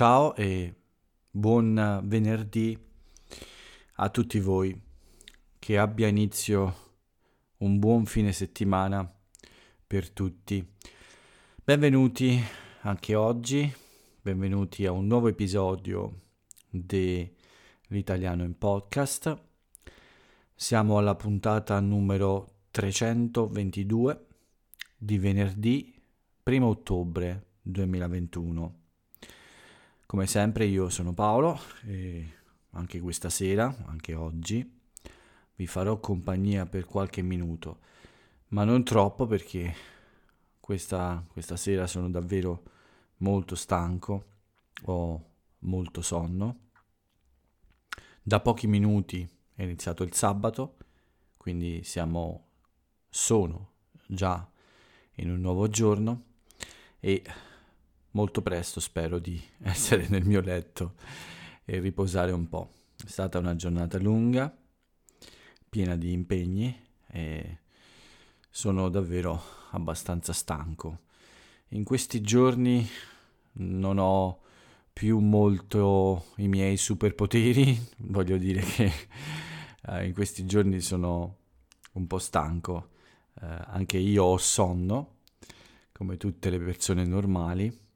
Ciao e buon venerdì a tutti voi. Che abbia inizio un buon fine settimana per tutti. Benvenuti anche oggi, benvenuti a un nuovo episodio dell'Italiano in podcast. Siamo alla puntata numero 322 di venerdì 1 ottobre 2021. Come sempre io sono Paolo e anche questa sera, anche oggi, vi farò compagnia per qualche minuto, ma non troppo perché questa, questa sera sono davvero molto stanco, ho molto sonno. Da pochi minuti è iniziato il sabato, quindi siamo, sono già in un nuovo giorno e molto presto spero di essere nel mio letto e riposare un po'. È stata una giornata lunga, piena di impegni e sono davvero abbastanza stanco. In questi giorni non ho più molto i miei superpoteri, voglio dire che eh, in questi giorni sono un po' stanco, eh, anche io ho sonno, come tutte le persone normali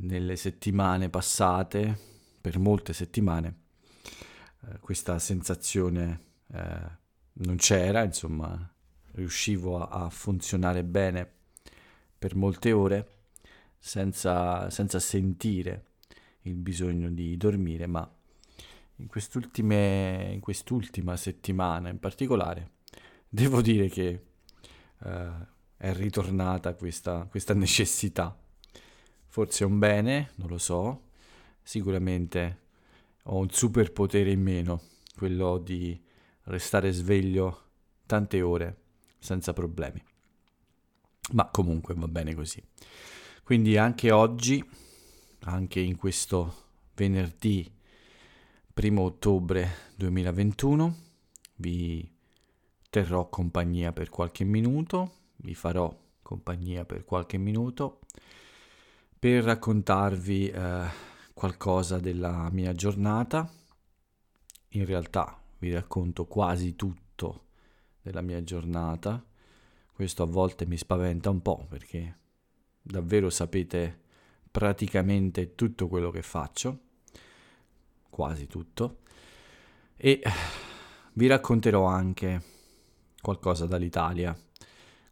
nelle settimane passate, per molte settimane, eh, questa sensazione eh, non c'era, insomma, riuscivo a, a, funzionare bene per molte ore senza, senza sentire il bisogno di dormire, ma in, in quest'ultima settimana in particolare devo dire che eh, è ritornata questa, questa necessità Forse è un bene, non lo so. Sicuramente ho un superpotere in meno, quello di restare sveglio tante ore senza problemi. Ma comunque va bene così. Quindi anche oggi, anche in questo venerdì 1 ottobre 2021, vi terrò compagnia per qualche minuto, vi farò compagnia per qualche minuto per raccontarvi eh, qualcosa della mia giornata. In realtà vi racconto quasi tutto della mia giornata. Questo a volte mi spaventa un po' perché davvero sapete praticamente tutto quello che faccio, quasi tutto, e vi racconterò anche qualcosa dall'Italia,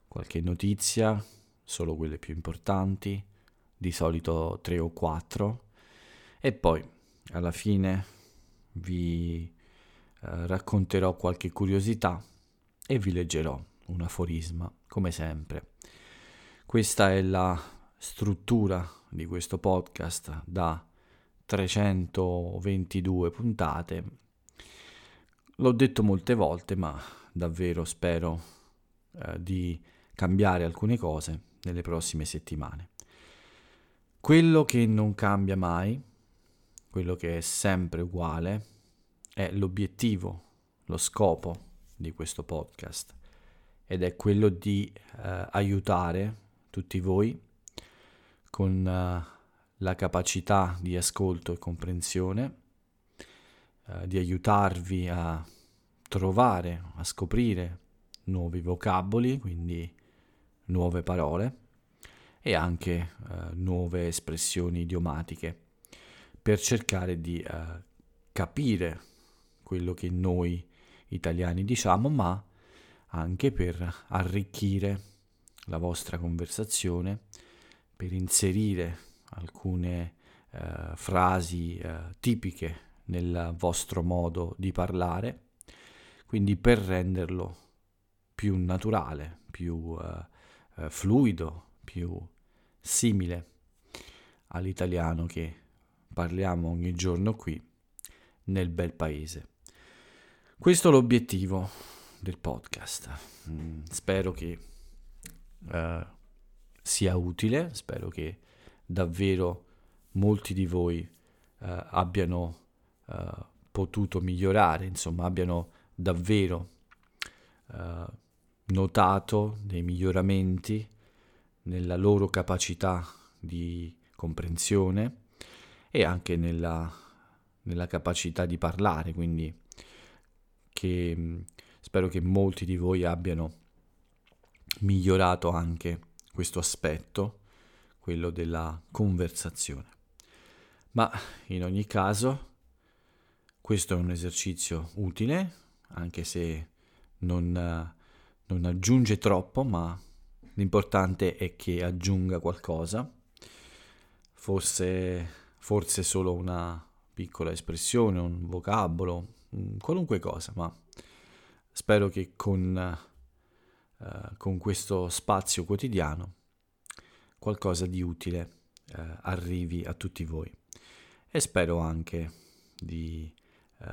qualche notizia, solo quelle più importanti, di solito 3 o 4 e poi alla fine vi eh, racconterò qualche curiosità e vi leggerò un aforisma come sempre. Questa è la struttura di questo podcast da 322 puntate. L'ho detto molte volte, ma davvero spero eh, di cambiare alcune cose nelle prossime settimane. Quello che non cambia mai, quello che è sempre uguale, è l'obiettivo, lo scopo di questo podcast. Ed è quello di eh, aiutare tutti voi con eh, la capacità di ascolto e comprensione, eh, di aiutarvi a trovare, a scoprire nuovi vocaboli, quindi nuove parole e anche eh, nuove espressioni idiomatiche per cercare di eh, capire quello che noi italiani diciamo, ma anche per arricchire la vostra conversazione, per inserire alcune eh, frasi eh, tipiche nel vostro modo di parlare, quindi per renderlo più naturale, più eh, eh, fluido, più simile all'italiano che parliamo ogni giorno qui nel bel paese. Questo è l'obiettivo del podcast. Mm, spero che uh, sia utile, spero che davvero molti di voi uh, abbiano uh, potuto migliorare, insomma abbiano davvero notato dei miglioramenti nella loro capacità di comprensione e anche nella, nella capacità di parlare, quindi che mm, spero che molti di voi abbiano migliorato anche questo aspetto, quello della conversazione. Ma in ogni caso questo è un esercizio utile, anche se non, non aggiunge troppo, ma l'importante è che aggiunga qualcosa, forse, forse solo una piccola espressione, un vocabolo, qualunque cosa, ma spero che con, uh, con questo spazio quotidiano qualcosa di utile uh, arrivi a tutti voi. E spero anche di uh,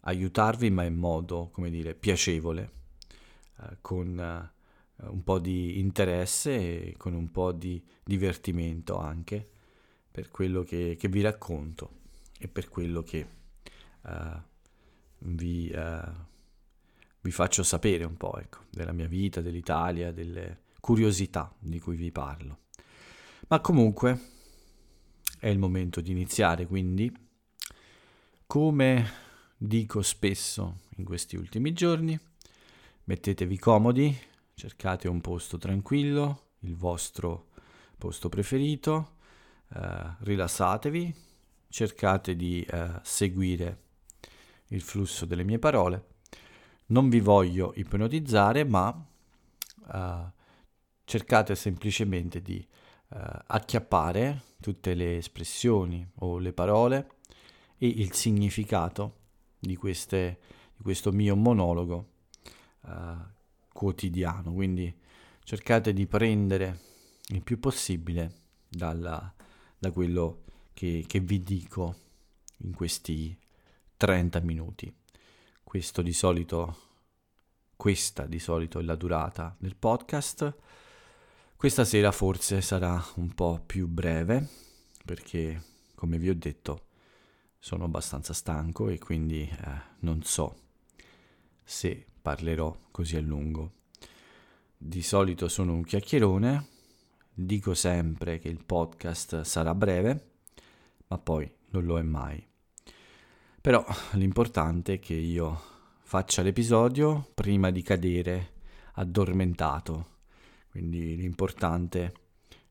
aiutarvi ma in modo, come dire, piacevole, con un po' di interesse e con un po' di divertimento anche per quello che, che vi racconto e per quello che uh, vi, uh, vi, faccio sapere un po' ecco, della mia vita, dell'Italia, delle curiosità di cui vi parlo. Ma comunque è il momento di iniziare, quindi come dico spesso in questi ultimi giorni, mettetevi comodi, cercate un posto tranquillo, il vostro posto preferito, eh, rilassatevi, cercate di eh, seguire il flusso delle mie parole. Non vi voglio ipnotizzare, ma eh, cercate semplicemente di eh, acchiappare tutte le espressioni o le parole e il significato di, queste, di questo mio monologo uh, quotidiano, quindi cercate di prendere il più possibile dalla, da quello che, che vi dico in questi 30 minuti. Questo di solito, questa di solito è la durata del podcast. Questa sera forse sarà un po' più breve perché, come vi ho detto, sono abbastanza stanco e quindi eh, non so se parlerò così a lungo. Di solito sono un chiacchierone, dico sempre che il podcast sarà breve, ma poi non lo è mai. Però l'importante è che io faccia l'episodio prima di cadere addormentato, quindi l'importante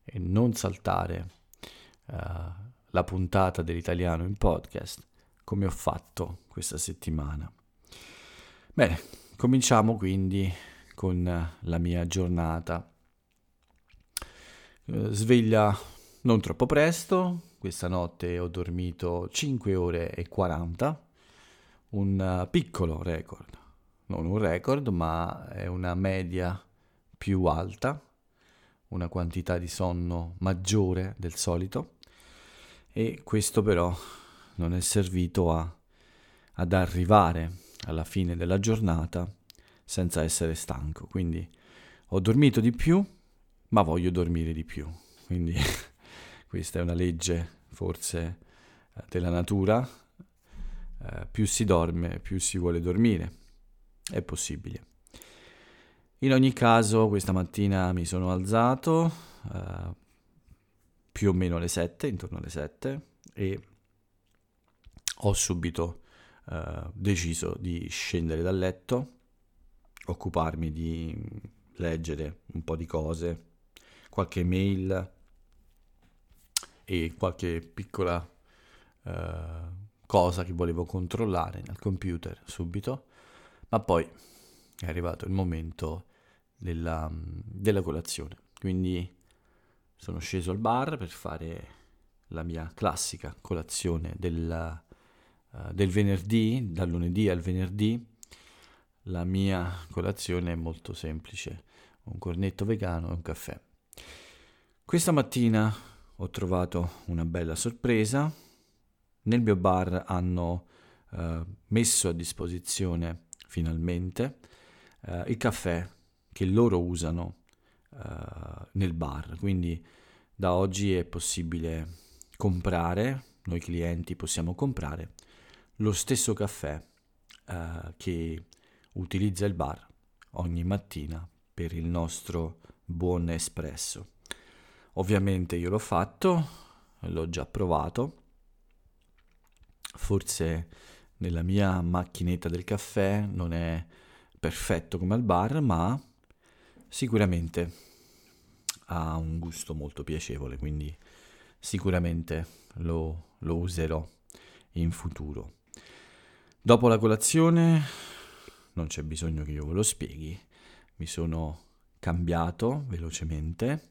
è non saltare uh, la puntata dell'italiano in podcast come ho fatto questa settimana. Bene, Cominciamo quindi con la mia giornata. Eh, sveglia non troppo presto, questa notte ho dormito 5 ore e 40, un piccolo record, non un record ma è una media più alta, una quantità di sonno maggiore del solito. E questo però non è servito a, ad arrivare alla fine della giornata senza essere stanco. Quindi ho dormito di più, ma voglio dormire di più. Quindi questa è una legge forse eh, della natura. Eh, più si dorme, più si vuole dormire. È possibile. In ogni caso, questa mattina mi sono alzato eh, più o meno alle 7, intorno alle 7, e ho subito eh, deciso di scendere dal letto, occuparmi di leggere un po' di cose, qualche mail e qualche piccola eh, cosa che volevo controllare nel computer subito, ma poi è arrivato il momento della, della colazione. Quindi sono sceso al bar per fare la mia classica colazione della, eh, del venerdì, dal lunedì al venerdì, la mia colazione è molto semplice, un cornetto vegano e un caffè. Questa mattina ho trovato una bella sorpresa. Nel mio bar hanno uh, messo a disposizione finalmente uh, il caffè che loro usano nel bar. Quindi da oggi è possibile comprare, noi clienti possiamo comprare lo stesso caffè uh, che utilizza il bar ogni mattina per il nostro buon espresso. Ovviamente io l'ho fatto, l'ho già provato. Forse nella mia macchinetta del caffè non è perfetto come al bar, ma sicuramente ha un gusto molto piacevole, quindi sicuramente lo, lo userò in futuro. Dopo la colazione, non c'è bisogno che io ve lo spieghi, mi sono cambiato velocemente,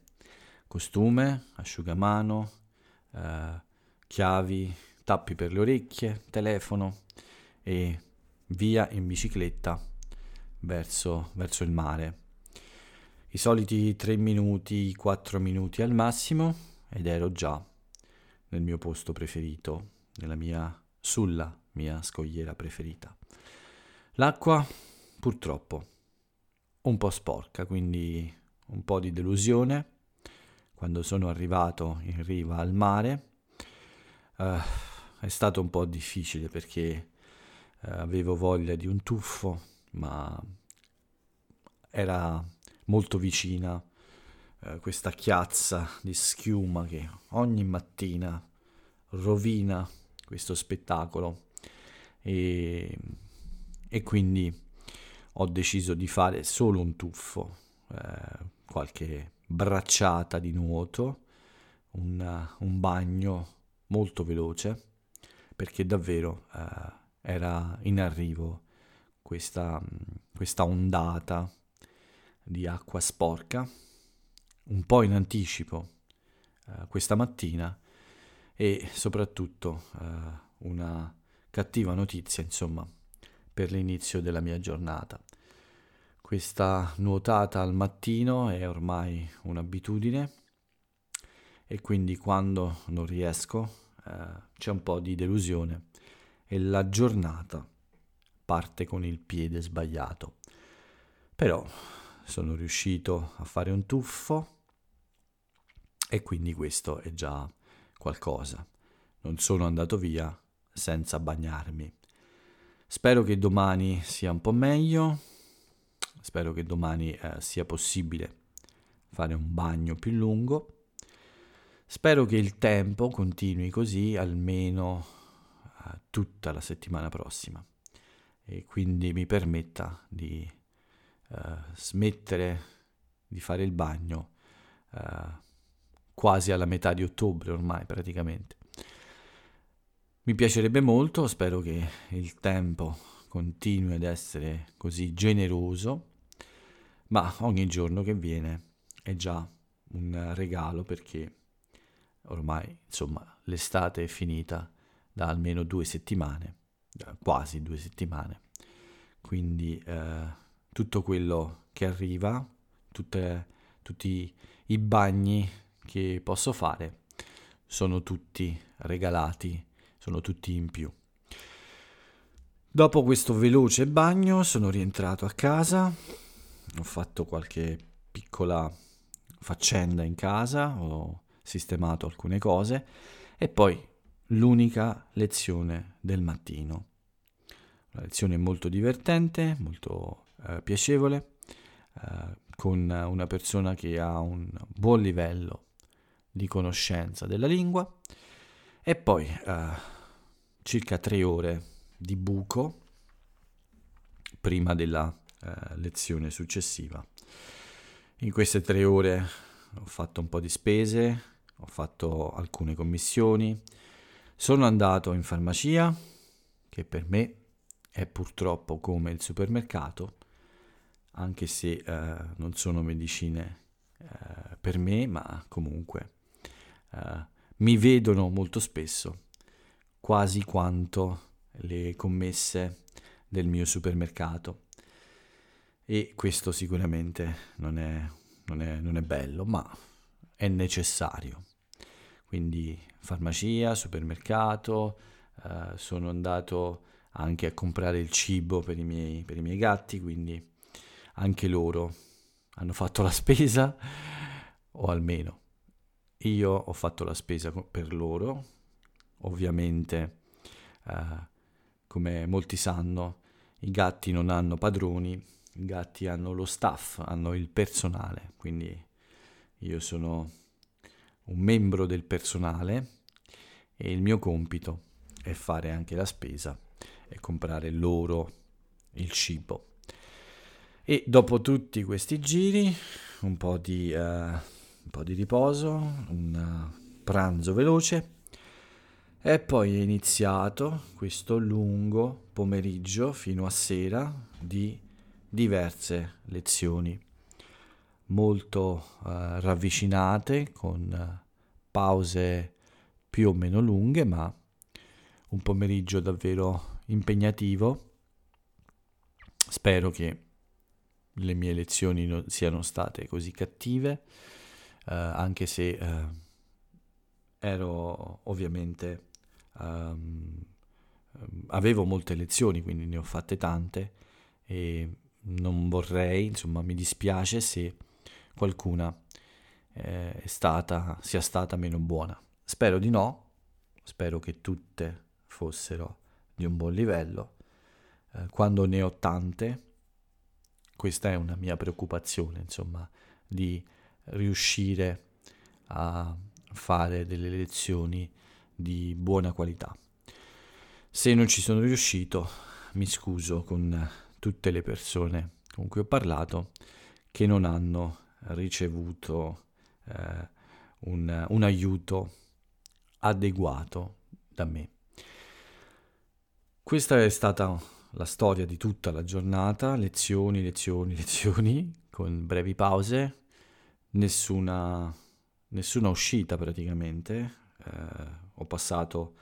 costume, asciugamano, eh, chiavi, tappi per le orecchie, telefono e via in bicicletta verso, verso il mare. I soliti 3 minuti, 4 minuti al massimo ed ero già nel mio posto preferito, nella mia, sulla mia scogliera preferita. L'acqua, purtroppo, un po' sporca, quindi un po' di delusione. Quando sono arrivato in riva al mare uh, è stato un po' difficile perché uh, avevo voglia di un tuffo, ma era molto vicina uh, questa chiazza di schiuma che ogni mattina rovina questo spettacolo e, e quindi ho deciso di fare solo un tuffo, eh, qualche bracciata di nuoto, un, un, bagno molto veloce, perché davvero eh, era in arrivo questa, questa ondata di acqua sporca, un po' in anticipo eh, questa mattina e soprattutto eh, una cattiva notizia, insomma, per l'inizio della mia giornata. Questa nuotata al mattino è ormai un'abitudine e quindi quando non riesco eh, c'è un po' di delusione e la giornata parte con il piede sbagliato. Però sono riuscito a fare un tuffo e quindi questo è già qualcosa. Non sono andato via senza bagnarmi. Spero che domani sia un po' meglio, spero che domani eh, sia possibile fare un bagno più lungo. Spero che il tempo continui così almeno eh, tutta la settimana prossima e quindi mi permetta di eh, smettere di fare il bagno eh, quasi alla metà di ottobre ormai praticamente. Mi piacerebbe molto, spero che il tempo continui ad essere così generoso, ma ogni giorno che viene è già un regalo perché ormai insomma l'estate è finita da almeno due settimane, quasi due settimane, quindi eh, tutto quello che arriva, tutte, tutti i bagni che posso fare sono tutti regalati sono tutti in più. Dopo questo veloce bagno sono rientrato a casa, ho fatto qualche piccola faccenda in casa, ho sistemato alcune cose e poi l'unica lezione del mattino. Una lezione molto divertente, molto eh, piacevole, eh, con una persona che ha un buon livello di conoscenza della lingua e poi eh, circa tre ore di buco prima della eh, lezione successiva. In queste tre ore ho fatto un po' di spese, ho fatto alcune commissioni, sono andato in farmacia, che per me è purtroppo come il supermercato, anche se eh, non sono medicine eh, per me, ma comunque eh, mi vedono molto spesso quasi quanto le commesse del mio supermercato. E questo sicuramente non è, non è, non è bello, ma è necessario. Quindi farmacia, supermercato, eh, sono andato anche a comprare il cibo per i, miei, per i miei gatti, quindi anche loro hanno fatto la spesa, o almeno io ho fatto la spesa per loro, Ovviamente, eh, come molti sanno, i gatti non hanno padroni, i gatti hanno lo staff, hanno il personale, quindi io sono un membro del personale e il mio compito è fare anche la spesa e comprare loro il cibo. E dopo tutti questi giri, un po' di, uh, un po di riposo, un uh, pranzo veloce, e poi è iniziato questo lungo pomeriggio fino a sera di diverse lezioni, molto uh, ravvicinate, con pause più o meno lunghe, ma un pomeriggio davvero impegnativo. Spero che le mie lezioni non siano state così cattive, uh, anche se uh, ero ovviamente um, avevo molte lezioni, quindi ne ho fatte tante e non vorrei, insomma, mi dispiace se qualcuna eh, stata, sia stata meno buona. Spero di no, spero che tutte fossero di un buon livello. Eh, quando ne ho tante, questa è una mia preoccupazione, insomma, di riuscire a fare delle lezioni di buona qualità. Se non ci sono riuscito, mi scuso con tutte le persone con cui ho parlato che non hanno ricevuto eh, un, un aiuto adeguato da me. Questa è stata la storia di tutta la giornata, lezioni, lezioni, lezioni, con brevi pause, nessuna, nessuna uscita praticamente. Eh, ho passato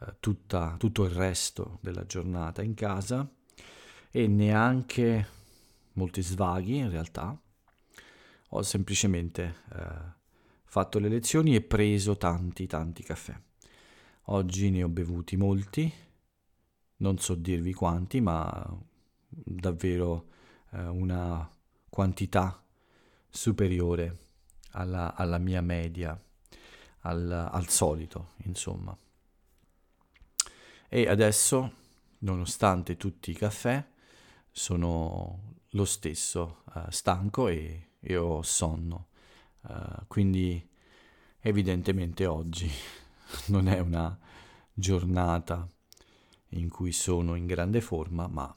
eh, tutta, tutto il resto della giornata in casa e neanche molti svaghi in realtà. Ho semplicemente eh, fatto le lezioni e preso tanti tanti caffè. Oggi ne ho bevuti molti, non so dirvi quanti, ma davvero eh, una quantità superiore alla, alla mia media al, al solito, insomma. E adesso, nonostante tutti i caffè, sono lo stesso uh, stanco e, e, ho sonno. Uh, quindi evidentemente oggi non è una giornata in cui sono in grande forma, ma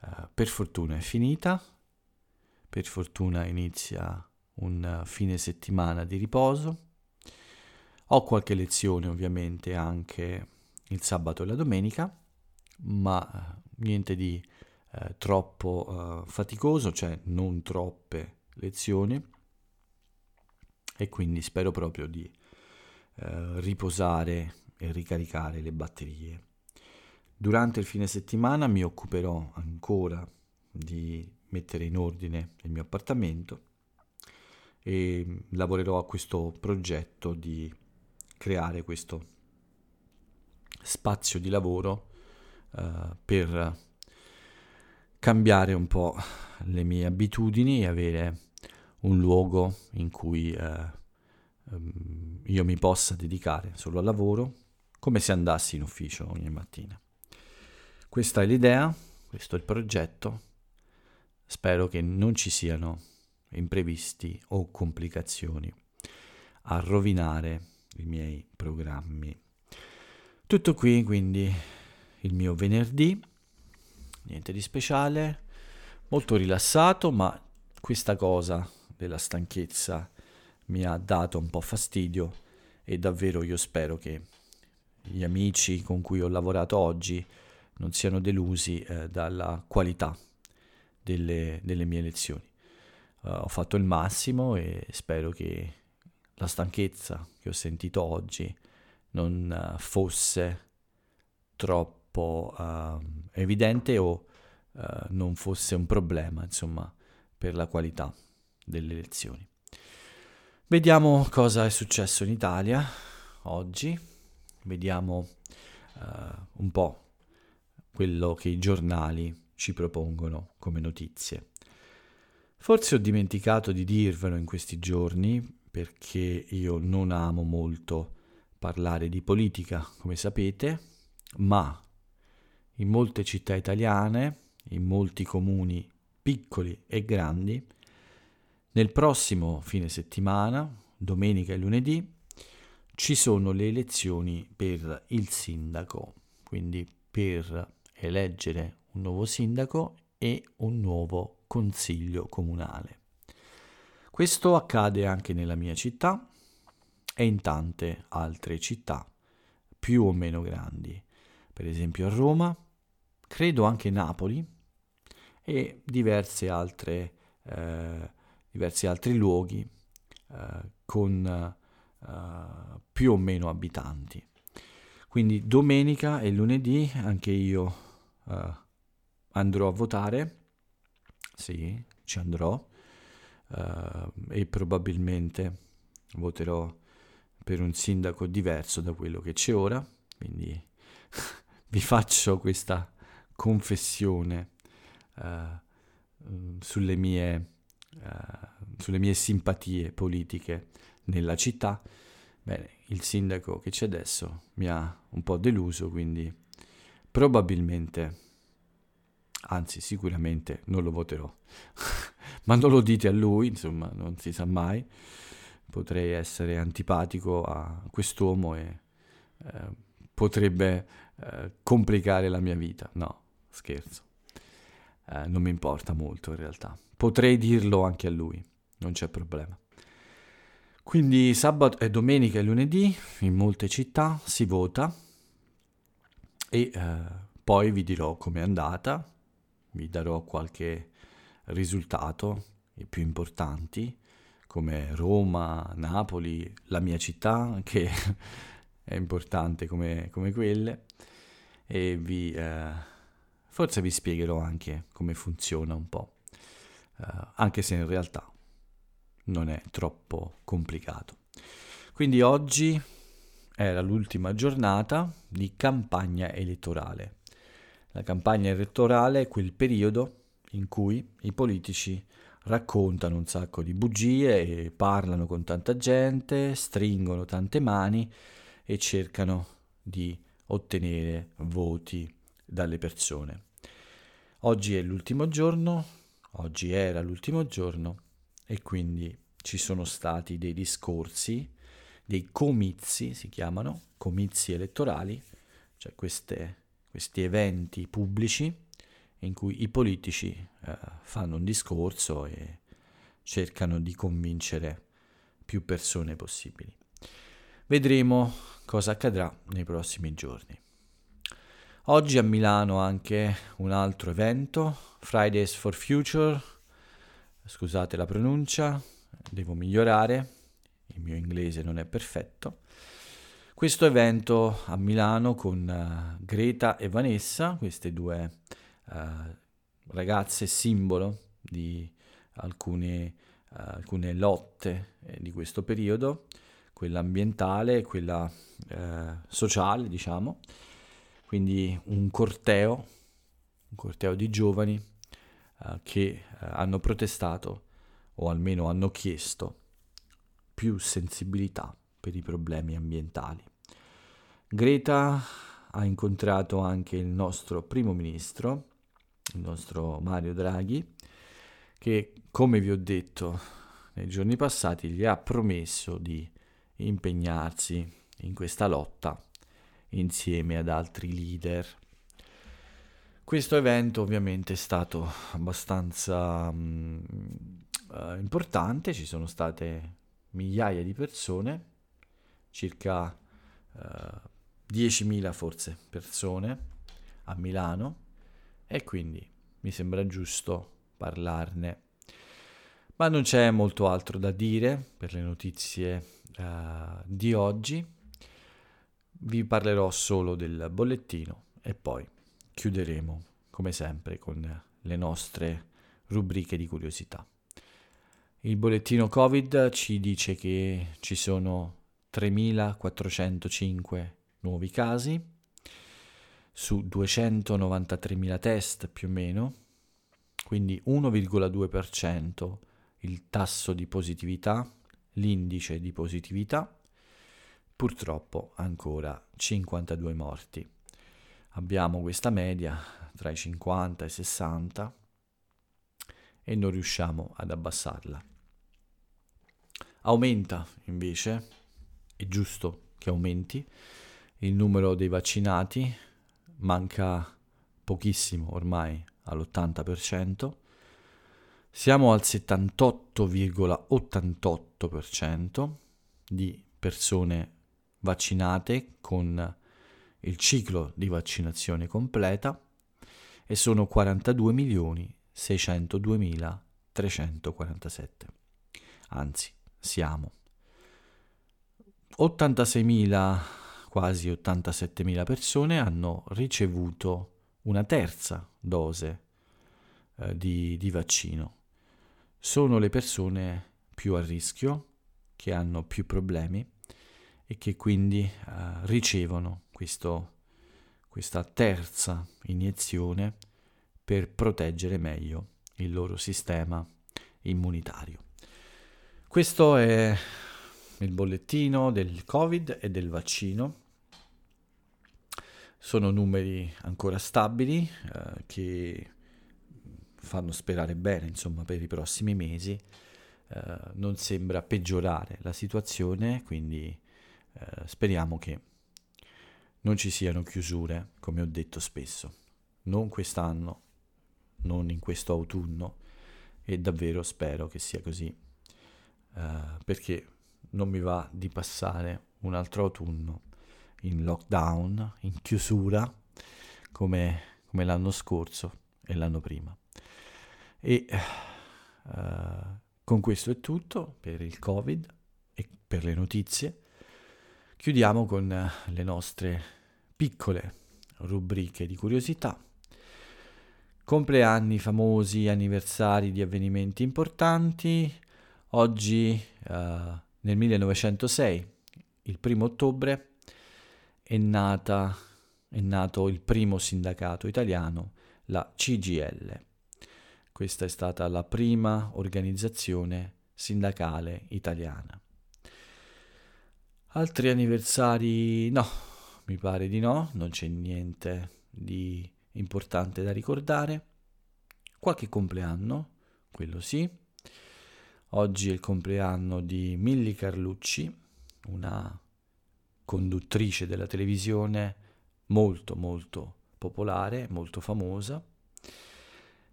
uh, per fortuna è finita, per fortuna inizia un fine settimana di riposo ho qualche lezione ovviamente anche il sabato e la domenica, ma eh, niente di eh, troppo eh, faticoso, cioè non troppe lezioni e quindi spero proprio di eh, riposare e ricaricare le batterie. Durante il fine settimana mi occuperò ancora di mettere in ordine il mio appartamento e lavorerò a questo progetto di creare questo spazio di lavoro uh, per cambiare un po' le mie abitudini e avere un luogo in cui uh, um, io mi possa dedicare solo al lavoro come se andassi in ufficio ogni mattina. Questa è l'idea, questo è il progetto. Spero che non ci siano imprevisti o complicazioni a rovinare i miei programmi. Tutto qui quindi il mio venerdì, niente di speciale, molto rilassato, ma questa cosa della stanchezza mi ha dato un po' fastidio e davvero io spero che gli amici con cui ho lavorato oggi non siano delusi eh, dalla qualità delle, delle mie lezioni. Uh, ho fatto il massimo e spero che la stanchezza che ho sentito oggi non uh, fosse troppo uh, evidente o uh, non fosse un problema, insomma, per la qualità delle lezioni. Vediamo cosa è successo in Italia oggi, vediamo un po' quello che i giornali ci propongono come notizie. Forse ho dimenticato di dirvelo in questi giorni, perché io non amo molto parlare di politica, come sapete, ma in molte città italiane, in molti comuni piccoli e grandi, nel prossimo fine settimana, domenica e lunedì, ci sono le elezioni per il sindaco, quindi per eleggere un nuovo sindaco e un nuovo consiglio comunale. Questo accade anche nella mia città e in tante altre città più o meno grandi, per esempio a Roma, credo anche Napoli e diverse altre, eh, diversi altri luoghi eh, con eh, più o meno abitanti. Quindi domenica e lunedì anche io eh, andrò a votare, sì, ci andrò uh, e probabilmente voterò per un sindaco diverso da quello che c'è ora, quindi vi faccio questa confessione uh, sulle, mie, uh, sulle mie simpatie politiche nella città. Bene, il sindaco che c'è adesso mi ha un po' deluso, quindi probabilmente anzi sicuramente non lo voterò. Ma non lo dite a lui, insomma, non si sa mai. Potrei essere antipatico a quest'uomo e eh, potrebbe eh, complicare la mia vita. No, scherzo. Eh, non mi importa molto in realtà. Potrei dirlo anche a lui, non c'è problema. Quindi sabato e domenica e lunedì in molte città si vota e eh, poi vi dirò com'è andata, vi darò qualche risultato, i più importanti, come Roma, Napoli, la mia città, che è importante come, come quelle, e vi, eh, forse vi spiegherò anche come funziona un po', eh, anche se in realtà non è troppo complicato. Quindi oggi era l'ultima giornata di campagna elettorale. La campagna elettorale è quel periodo in cui i politici raccontano un sacco di bugie parlano con tanta gente, stringono tante mani e cercano di ottenere voti dalle persone. Oggi è l'ultimo giorno, oggi era l'ultimo giorno e quindi ci sono stati dei discorsi, dei comizi si chiamano, comizi elettorali, cioè queste questi eventi pubblici in cui i politici eh, fanno un discorso e cercano di convincere più persone possibili. Vedremo cosa accadrà nei prossimi giorni. Oggi a Milano anche un altro evento, Fridays for Future, scusate la pronuncia, devo migliorare, il mio inglese non è perfetto. Questo evento a Milano con uh, Greta e Vanessa, queste due uh, ragazze simbolo di alcune, uh, alcune lotte eh, di questo periodo, quella ambientale e quella sociale, diciamo. Quindi un corteo, un corteo di giovani che hanno protestato o almeno hanno chiesto più sensibilità per i problemi ambientali. Greta ha incontrato anche il nostro primo ministro, il nostro Mario Draghi, che come vi ho detto nei giorni passati gli ha promesso di impegnarsi in questa lotta insieme ad altri leader. Questo evento ovviamente è stato abbastanza um, uh, importante, ci sono state migliaia di persone circa eh, 10.000 forse persone a Milano e quindi mi sembra giusto parlarne. Ma non c'è molto altro da dire per le notizie uh, di oggi. Vi parlerò solo del bollettino e poi chiuderemo come sempre con le nostre rubriche di curiosità. Il bollettino Covid ci dice che ci sono 3.405 nuovi casi su 293.000 test più o meno, quindi 1,2% il tasso di positività, l'indice di positività, purtroppo ancora 52 morti. Abbiamo questa media tra i 50 e i 60 e non riusciamo ad abbassarla. Aumenta invece è giusto che aumenti, il numero dei vaccinati manca pochissimo ormai all'80%, siamo al 78,88% di persone vaccinate con il ciclo di vaccinazione completa e sono 42 milioni 602 347. Anzi, siamo 86.000, quasi 87.000 persone hanno ricevuto una terza dose eh, di, di vaccino. Sono le persone più a rischio, che hanno più problemi e che quindi eh, ricevono questo, questa terza iniezione per proteggere meglio il loro sistema immunitario. Questo è il bollettino del Covid e del vaccino. Sono numeri ancora stabili eh, che fanno sperare bene, insomma, per i prossimi mesi. Eh, non sembra peggiorare la situazione, quindi eh, speriamo che non ci siano chiusure, come ho detto spesso. Non quest'anno, non in questo autunno, e davvero spero che sia così uh, perché non mi va di passare un altro autunno in lockdown, in chiusura, come, come l'anno scorso e l'anno prima. E uh, con questo è tutto per il Covid e per le notizie. Chiudiamo con le nostre piccole rubriche di curiosità. Compleanni famosi, anniversari di avvenimenti importanti, Oggi, uh, nel 1906, il primo ottobre, è, nata, è nato il primo sindacato italiano, la CGL. Questa è stata la prima organizzazione sindacale italiana. Altri anniversari no, mi pare di no, non c'è niente di importante da ricordare. Qualche compleanno, quello sì. Oggi è il compleanno di Milly Carlucci, una conduttrice della televisione molto molto popolare, molto famosa.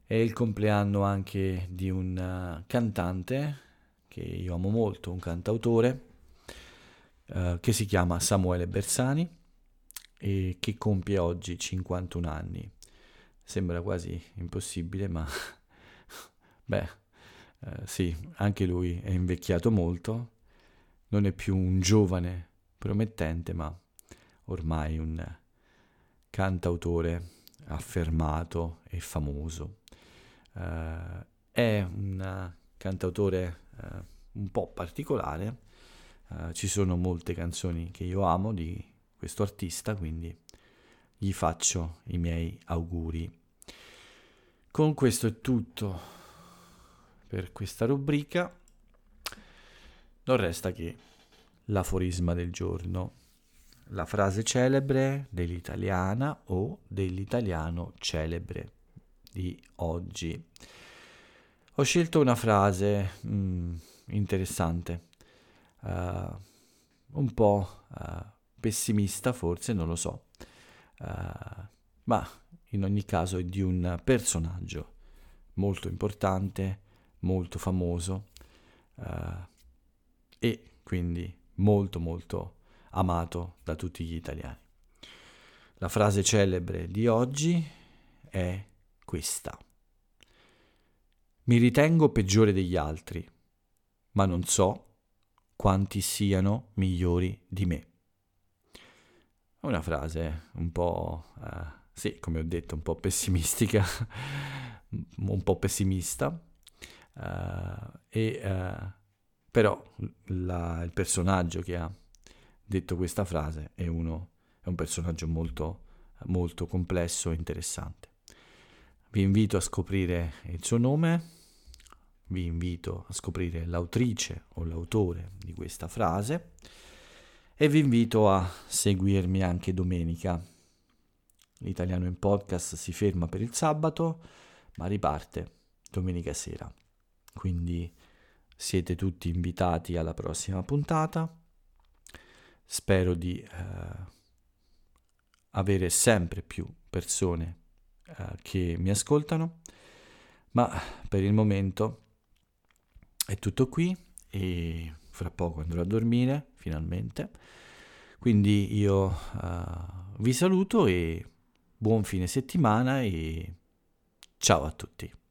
È il compleanno anche di un uh, cantante che io amo molto, un cantautore uh, che si chiama Samuele Bersani e che compie oggi 51 anni. Sembra quasi impossibile, ma beh, eh, sì, anche lui è invecchiato molto, non è più un giovane promettente, ma ormai un cantautore affermato e famoso. Uh, è un cantautore uh, un po' particolare, uh, ci sono molte canzoni che io amo di questo artista, quindi gli faccio i miei auguri. Con questo è tutto per questa rubrica. Non resta che l'aforisma del giorno, la frase celebre dell'italiana o dell'italiano celebre di oggi. Ho scelto una frase mm, interessante, uh, un po' uh, pessimista forse, non lo so, uh, ma in ogni caso è di un personaggio molto importante molto famoso uh, e quindi molto molto amato da tutti gli italiani. La frase celebre di oggi è questa. Mi ritengo peggiore degli altri, ma non so quanti siano migliori di me. Una frase un po', uh, sì, come ho detto, un po' pessimistica, un po' pessimista, e, uh, però la, il personaggio che ha detto questa frase è, uno, è un personaggio molto, molto complesso e interessante. Vi invito a scoprire il suo nome, vi invito a scoprire l'autrice o l'autore di questa frase e vi invito a seguirmi anche domenica. L'italiano in podcast si ferma per il sabato, ma riparte domenica sera. Quindi siete tutti invitati alla prossima puntata. spero di eh, avere sempre più persone eh, che mi ascoltano, ma per il momento è tutto qui e fra poco andrò a dormire finalmente. Quindi io uh, vi saluto e buon fine settimana e ciao a tutti.